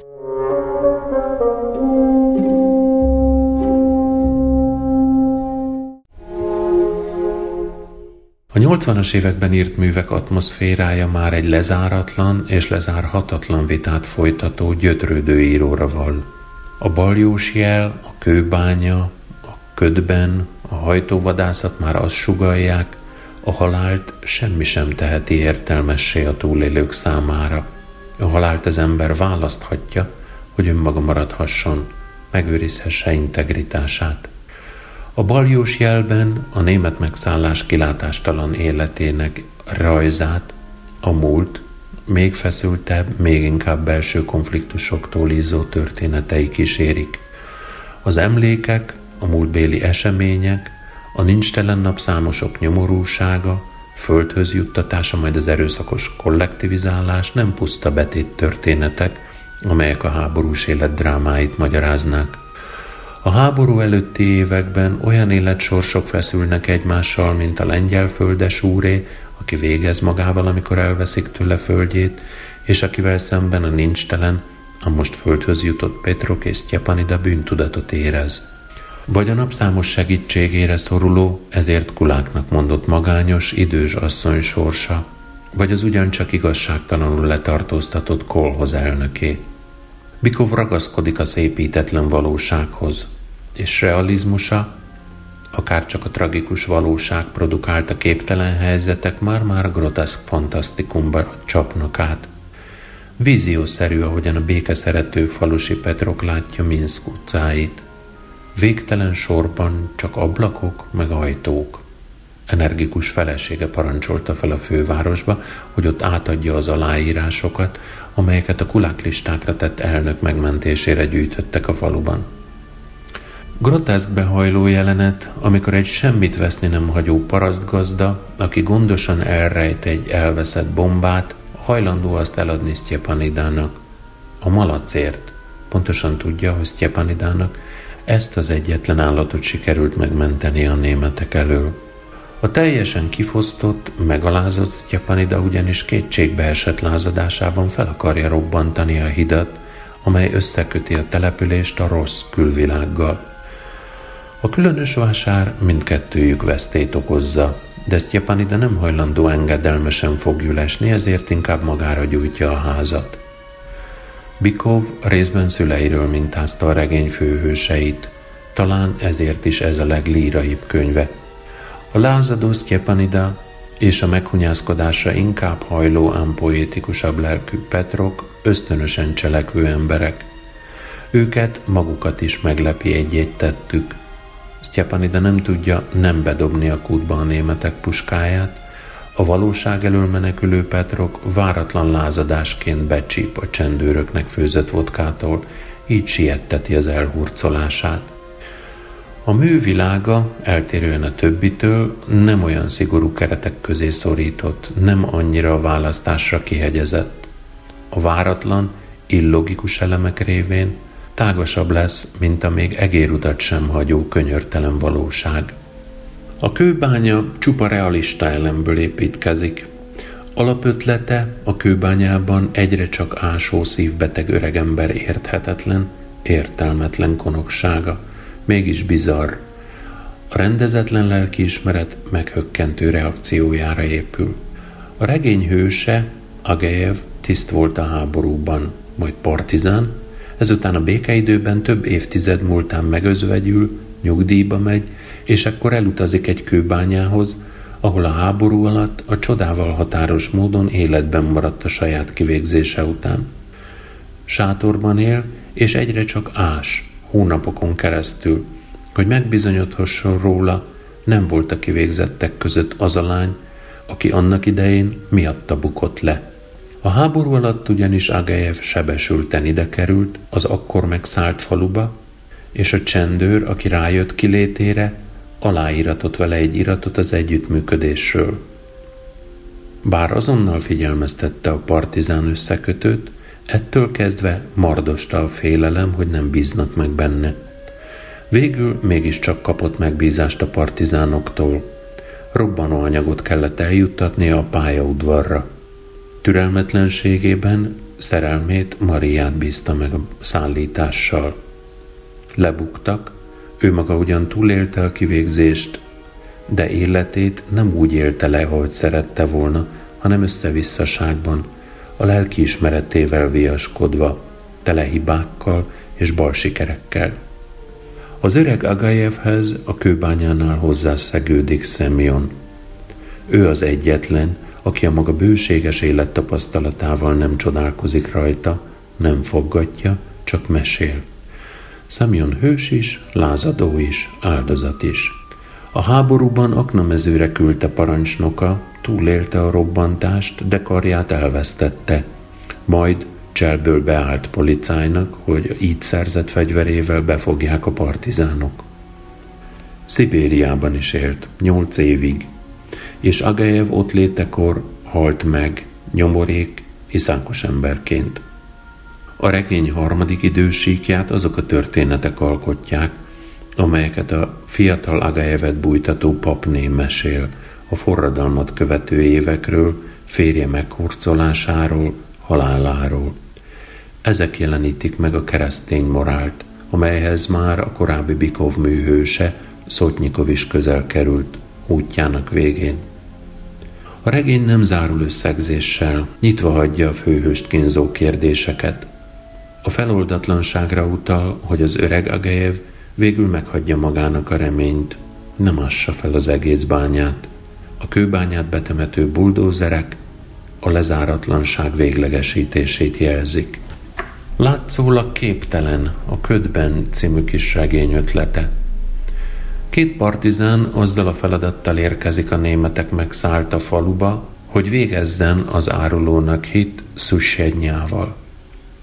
A 80-as években írt művek atmoszférája már egy lezáratlan és lezárhatatlan vitát folytató gyötrődő íróra val. A baljós jel, a kőbánya, a ködben, a hajtóvadászat már azt sugalják, a halált semmi sem teheti értelmessé a túlélők számára. A halált az ember választhatja, hogy önmaga maradhasson, megőrizhesse integritását. A baljós jelben a német megszállás kilátástalan életének rajzát a múlt, még feszültebb, még inkább belső konfliktusoktól ízó történetei kísérik. Az emlékek, a múltbéli események, a nincstelen nap számosok nyomorúsága, földhöz juttatása, majd az erőszakos kollektivizálás nem puszta betét történetek, amelyek a háborús élet drámáit magyaráznák. A háború előtti években olyan életsorsok feszülnek egymással, mint a lengyel földes úré, aki végez magával, amikor elveszik tőle földjét, és akivel szemben a nincstelen, a most földhöz jutott Petrok és Sztyepanida bűntudatot érez. Vagy a napszámos segítségére szoruló, ezért kuláknak mondott magányos, idős asszony sorsa, vagy az ugyancsak igazságtalanul letartóztatott kolhoz elnöké. Bikov ragaszkodik a szépítetlen valósághoz, és realizmusa, akár csak a tragikus valóság produkálta képtelen helyzetek már-már groteszk fantasztikumba csapnak át. Víziószerű, ahogyan a békeszerető falusi Petrok látja Minsk utcáit. Végtelen sorban csak ablakok meg ajtók. Energikus felesége parancsolta fel a fővárosba, hogy ott átadja az aláírásokat, amelyeket a kuláklistákra tett elnök megmentésére gyűjtöttek a faluban. Groteszk behajló jelenet, amikor egy semmit veszni nem hagyó parasztgazda, aki gondosan elrejt egy elveszett bombát, hajlandó azt eladni Sztyepanidának. A malacért. Pontosan tudja, hogy Sztyepanidának ezt az egyetlen állatot sikerült megmenteni a németek elől. A teljesen kifosztott, megalázott Sztyepanida ugyanis kétségbe esett lázadásában fel akarja robbantani a hidat, amely összeköti a települést a rossz külvilággal. A különös vásár mindkettőjük vesztét okozza, de Sztyepanida nem hajlandó engedelmesen fogjulesni, ezért inkább magára gyújtja a házat. Bikov részben szüleiről mintázta a regény főhőseit, talán ezért is ez a leglíraibb könyve. A lázadó Sztyepanida és a meghunyászkodásra inkább hajló, ám poétikusabb lelkű Petrok ösztönösen cselekvő emberek. Őket magukat is meglepi egy-egy tettük – Sztyepanida nem tudja nem bedobni a kútba a németek puskáját, a valóság elől menekülő Petrok váratlan lázadásként becsíp a csendőröknek főzött vodkától, így sietteti az elhurcolását. A művilága, eltérően a többitől, nem olyan szigorú keretek közé szorított, nem annyira a választásra kihegyezett. A váratlan, illogikus elemek révén tágasabb lesz, mint a még egérutat sem hagyó könyörtelen valóság. A kőbánya csupa realista elemből építkezik. Alapötlete a kőbányában egyre csak ásó szívbeteg öregember érthetetlen, értelmetlen konoksága, mégis bizarr. A rendezetlen lelkiismeret meghökkentő reakciójára épül. A regény hőse, Agejev, tiszt volt a háborúban, majd partizán, ezután a békeidőben több évtized múltán megözvegyül, nyugdíjba megy, és akkor elutazik egy kőbányához, ahol a háború alatt a csodával határos módon életben maradt a saját kivégzése után. Sátorban él, és egyre csak ás, hónapokon keresztül, hogy megbizonyodhasson róla, nem volt a kivégzettek között az a lány, aki annak idején miatta bukott le. A háború alatt ugyanis Agejev sebesülten ide került, az akkor megszállt faluba, és a csendőr, aki rájött kilétére, aláíratott vele egy iratot az együttműködésről. Bár azonnal figyelmeztette a partizán összekötőt, ettől kezdve mardosta a félelem, hogy nem bíznak meg benne. Végül mégiscsak kapott megbízást a partizánoktól. Robbanóanyagot kellett eljuttatni a pályaudvarra. Türelmetlenségében szerelmét Mariát bízta meg a szállítással. Lebuktak, ő maga ugyan túlélte a kivégzést, de életét nem úgy élte le, ahogy szerette volna, hanem összevisszaságban, a lelki ismeretével viaskodva, tele hibákkal és balsikerekkel. Az öreg Agajevhez a kőbányánál hozzászegődik Semyon. Ő az egyetlen, aki a maga bőséges élettapasztalatával nem csodálkozik rajta, nem foggatja, csak mesél. Semyon hős is, lázadó is, áldozat is. A háborúban aknamezőre küldte parancsnoka, túlélte a robbantást, de karját elvesztette. Majd cselből beállt policájnak, hogy így szerzett fegyverével befogják a partizánok. Szibériában is élt, nyolc évig, és Agajev ott létekor halt meg, nyomorék, iszánkos emberként. A regény harmadik idősíkját azok a történetek alkotják, amelyeket a fiatal Agajevet bújtató papné mesél a forradalmat követő évekről, férje meghurcolásáról, haláláról. Ezek jelenítik meg a keresztény morált, amelyhez már a korábbi Bikov műhőse, Szotnyikov is közel került útjának végén. A regény nem zárul összegzéssel, nyitva hagyja a főhőst kínzó kérdéseket. A feloldatlanságra utal, hogy az öreg Agejev végül meghagyja magának a reményt, nem assa fel az egész bányát. A kőbányát betemető buldózerek a lezáratlanság véglegesítését jelzik. Látszólag képtelen a Ködben című kis regény ötlete. Két partizán azzal a feladattal érkezik a németek megszállta faluba, hogy végezzen az árulónak hit szusjednyával.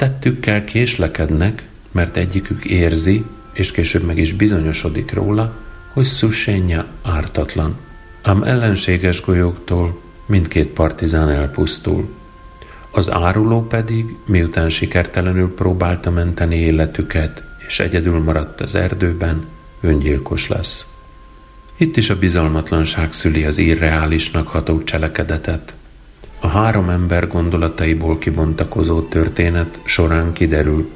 Tettükkel késlekednek, mert egyikük érzi, és később meg is bizonyosodik róla, hogy Szusenya ártatlan. Ám ellenséges golyóktól mindkét partizán elpusztul. Az áruló pedig, miután sikertelenül próbálta menteni életüket, és egyedül maradt az erdőben, öngyilkos lesz. Itt is a bizalmatlanság szüli az irreálisnak ható cselekedetet. A három ember gondolataiból kibontakozó történet során kiderül,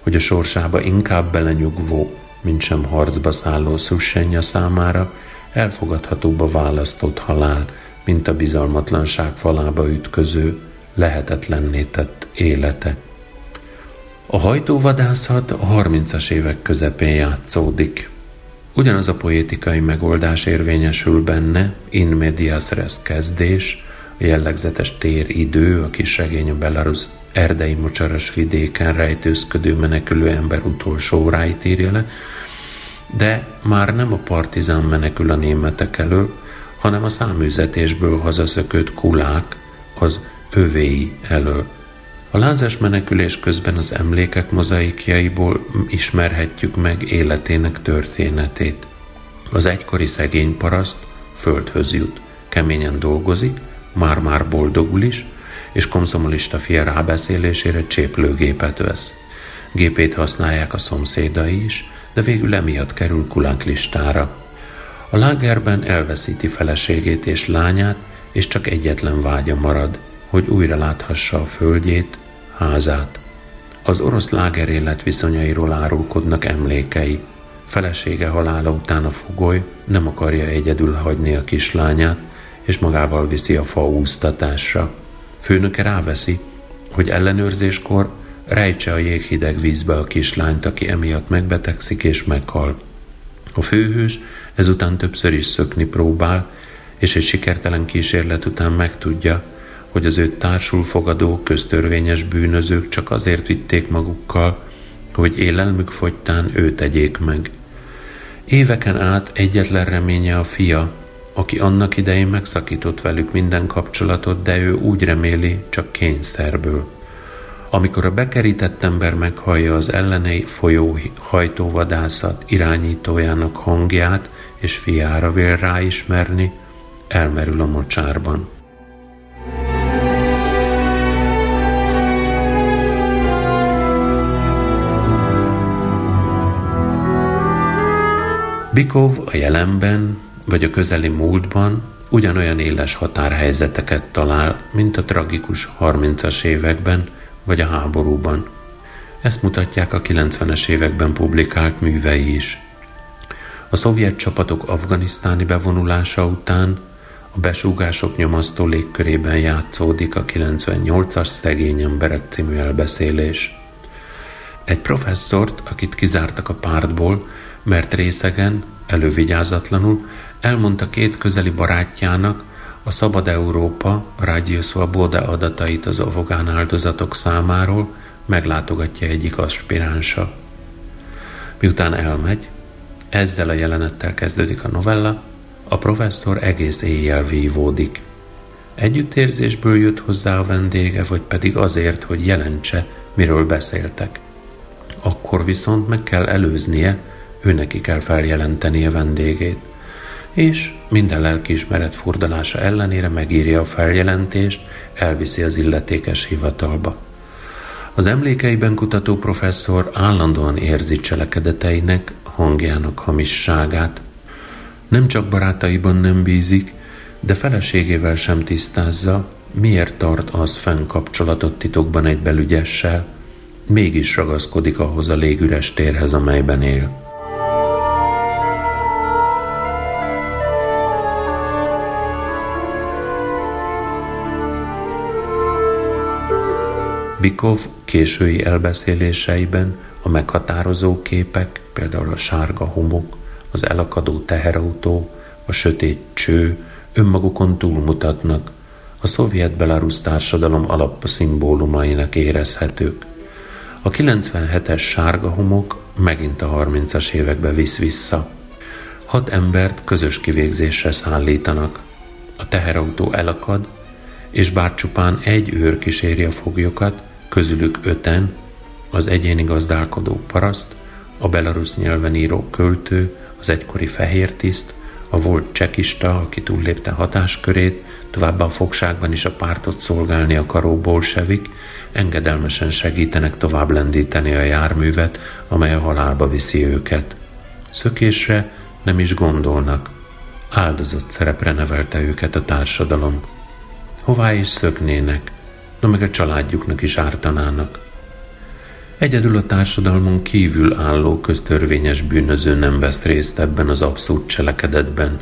hogy a sorsába inkább belenyugvó, mint sem harcba szálló Szussenya számára elfogadhatóbb a választott halál, mint a bizalmatlanság falába ütköző, lehetetlenné tett élete. A hajtóvadászat a 30-as évek közepén játszódik. Ugyanaz a poétikai megoldás érvényesül benne, in medias res kezdés, jellegzetes téridő, a kisregény a Belarus erdei mocsaras vidéken rejtőzködő menekülő ember utolsó óráit írja le, de már nem a partizán menekül a németek elől, hanem a száműzetésből hazaszökött kulák az övéi elől. A lázás menekülés közben az emlékek mozaikjaiból ismerhetjük meg életének történetét. Az egykori szegény paraszt földhöz jut, keményen dolgozik, már-már boldogul is, és komszomolista fia rábeszélésére cséplőgépet vesz. Gépét használják a szomszédai is, de végül emiatt kerül kulánk listára. A lágerben elveszíti feleségét és lányát, és csak egyetlen vágya marad, hogy újra láthassa a földjét, házát. Az orosz láger élet viszonyairól árulkodnak emlékei. Felesége halála után a fogoly nem akarja egyedül hagyni a kislányát, és magával viszi a fa úsztatásra. Főnöke ráveszi, hogy ellenőrzéskor rejtse a jéghideg vízbe a kislányt, aki emiatt megbetegszik és meghal. A főhős ezután többször is szökni próbál, és egy sikertelen kísérlet után megtudja, hogy az őt társul fogadó köztörvényes bűnözők csak azért vitték magukkal, hogy élelmük fogytán őt tegyék meg. Éveken át egyetlen reménye a fia, aki annak idején megszakított velük minden kapcsolatot, de ő úgy reméli, csak kényszerből. Amikor a bekerített ember meghallja az ellenei folyó hajtóvadászat irányítójának hangját, és fiára vél ráismerni, elmerül a mocsárban. Bikov a jelenben vagy a közeli múltban ugyanolyan éles határhelyzeteket talál, mint a tragikus 30-as években vagy a háborúban. Ezt mutatják a 90-es években publikált művei is. A szovjet csapatok afganisztáni bevonulása után a besúgások nyomasztó légkörében játszódik a 98-as Szegény emberek című elbeszélés. Egy professzort, akit kizártak a pártból, mert részegen, elővigyázatlanul elmondta két közeli barátjának a Szabad Európa Radio Svoboda adatait az afgán áldozatok számáról, meglátogatja egyik aspiránsa. Miután elmegy, ezzel a jelenettel kezdődik a novella, a professzor egész éjjel vívódik. Együttérzésből jött hozzá a vendége, vagy pedig azért, hogy jelentse, miről beszéltek. Akkor viszont meg kell előznie, ő kell feljelenteni a vendégét. És minden lelkiismeret furdalása ellenére megírja a feljelentést, elviszi az illetékes hivatalba. Az emlékeiben kutató professzor állandóan érzi cselekedeteinek, hangjának hamisságát. Nem csak barátaiban nem bízik, de feleségével sem tisztázza, miért tart az fenn kapcsolatot titokban egy belügyessel, mégis ragaszkodik ahhoz a légüres térhez, amelyben él. Bikov késői elbeszéléseiben a meghatározó képek, például a sárga homok, az elakadó teherautó, a sötét cső önmagukon túlmutatnak, a szovjet-belarusz társadalom alapszimbólumainak érezhetők. A 97-es sárga homok megint a 30-as évekbe visz vissza. Hat embert közös kivégzésre szállítanak. A teherautó elakad, és bár csupán egy őr kíséri a foglyokat, közülük öten, az egyéni gazdálkodó paraszt, a belarusz nyelven író költő, az egykori fehér tiszt, a volt csekista, aki túllépte hatáskörét, továbbá a fogságban is a pártot szolgálni akaró bolsevik, engedelmesen segítenek tovább lendíteni a járművet, amely a halálba viszi őket. Szökésre nem is gondolnak. Áldozott szerepre nevelte őket a társadalom. Hová is szöknének? No meg a családjuknak is ártanának. Egyedül a társadalmon kívül álló köztörvényes bűnöző nem vesz részt ebben az abszurd cselekedetben.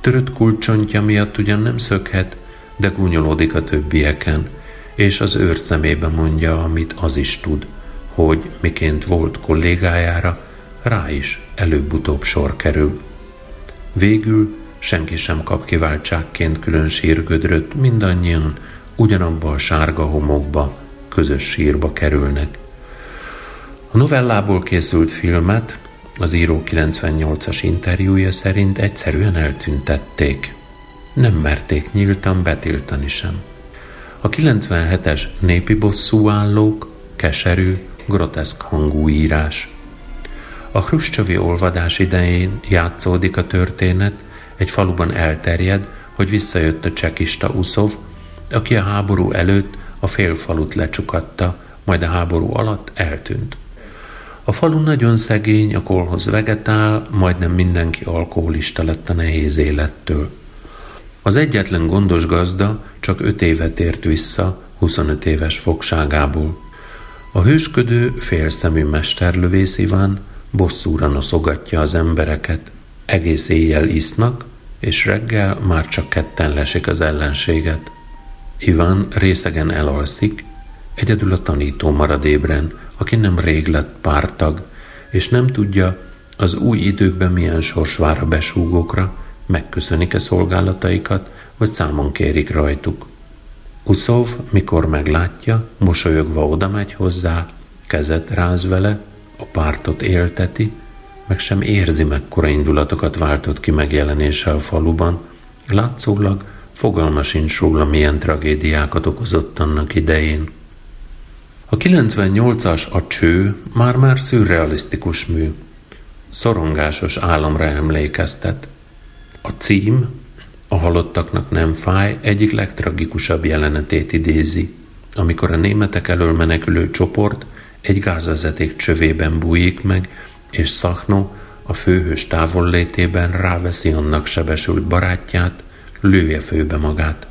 Törött kulcsontja miatt ugyan nem szökhet, de gúnyolódik a többieken, és az őr szemébe mondja, amit az is tud, hogy miként volt kollégájára, rá is előbb-utóbb sor kerül. Végül senki sem kap kiváltságként külön sírgödröt, mindannyian ugyanabba a sárga homokba, közös sírba kerülnek. A novellából készült filmet az író 98-as interjúja szerint egyszerűen eltüntették. Nem merték nyíltan betiltani sem. A 97-es népi bosszúállók keserű, groteszk hangú írás. A Hruscsovi olvadás idején játszódik a történet, egy faluban elterjed, hogy visszajött a csekista Uszov, aki a háború előtt a félfalut lecsukatta, majd a háború alatt eltűnt. A falu nagyon szegény, a kolhoz vegetál, majdnem mindenki alkoholista lett a nehéz élettől. Az egyetlen gondos gazda csak öt évet ért vissza, 25 éves fogságából. A hősködő, félszemű mesterlövész Iván bosszúra noszogatja az embereket. Egész éjjel isznak, és reggel már csak ketten lesik az ellenséget. Iván részegen elalszik, egyedül a tanító marad ébren, aki nem rég lett pártag, és nem tudja, az új időkben milyen sors vár a besúgókra, megköszönik-e szolgálataikat, vagy számon kérik rajtuk. Uszov, mikor meglátja, mosolyogva oda megy hozzá, kezet ráz vele, a pártot élteti, meg sem érzi, mekkora indulatokat váltott ki megjelenése a faluban, látszólag Fogalma sincs róla, milyen tragédiákat okozott annak idején. A 98-as A cső már-már szürrealisztikus mű. Szorongásos álomra emlékeztet. A cím, a halottaknak nem fáj, egyik legtragikusabb jelenetét idézi, amikor a németek elől menekülő csoport egy gázvezeték csövében bújik meg, és Szachno, a főhős távollétében ráveszi annak sebesült barátját, lője főbe magát.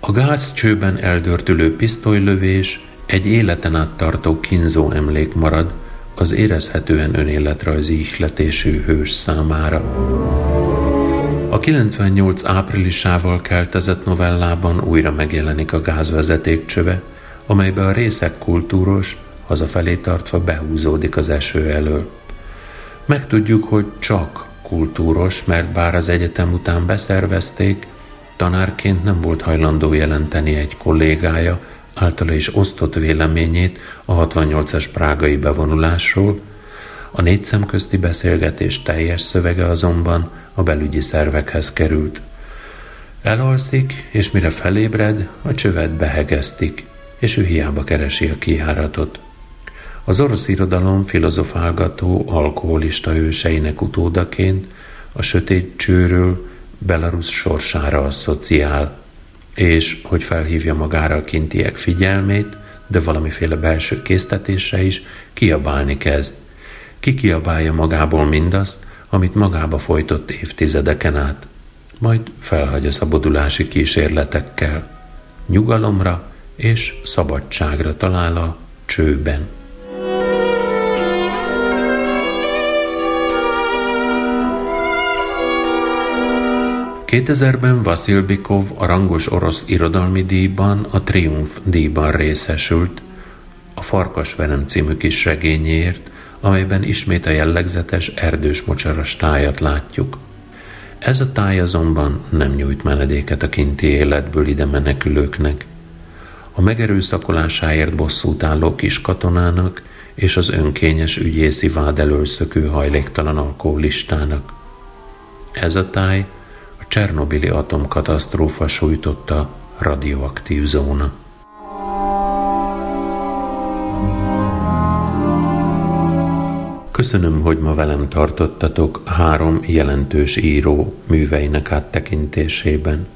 A gázcsőben eldörtülő pisztolylövés egy életen át tartó kínzó emlék marad az érezhetően önéletrajzi ihletésű hős számára. A 98 áprilisával keltezett novellában újra megjelenik a gázvezeték csöve, amelybe a részek kultúros, hazafelé tartva behúzódik az eső elől. Megtudjuk, hogy csak kultúros, mert bár az egyetem után beszervezték, tanárként nem volt hajlandó jelenteni egy kollégája általa is osztott véleményét a 68-as prágai bevonulásról, a négy szemközti beszélgetés teljes szövege azonban a belügyi szervekhez került. Elalszik, és mire felébred, a csövet behegeztik, és ő hiába keresi a kiáratot. Az orosz irodalom filozofálgató, alkoholista őseinek utódaként a sötét csőről Belarus sorsára asszociál, és hogy felhívja magára a kintiek figyelmét, de valamiféle belső késztetése is, kiabálni kezd. Ki kiabálja magából mindazt, amit magába folytott évtizedeken át, majd felhagy a szabadulási kísérletekkel. Nyugalomra és szabadságra talál a csőben. 2000-ben Vasil Bikov a rangos orosz irodalmi díjban, a Triumf díjban részesült, a Farkas Verem című kis regényéért, amelyben ismét a jellegzetes erdős mocsaras tájat látjuk. Ez a táj azonban nem nyújt menedéket a kinti életből ide menekülőknek. A megerőszakolásáért bosszút álló kis katonának és az önkényes ügyészi vád elől hajléktalan alkoholistának. Ez a táj Csernobili atomkatasztrófa sújtotta radioaktív zóna. Köszönöm, hogy ma velem tartottatok három jelentős író műveinek áttekintésében.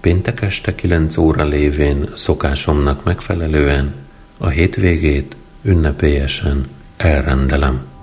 Péntek este 9 óra lévén szokásomnak megfelelően a hétvégét ünnepélyesen elrendelem.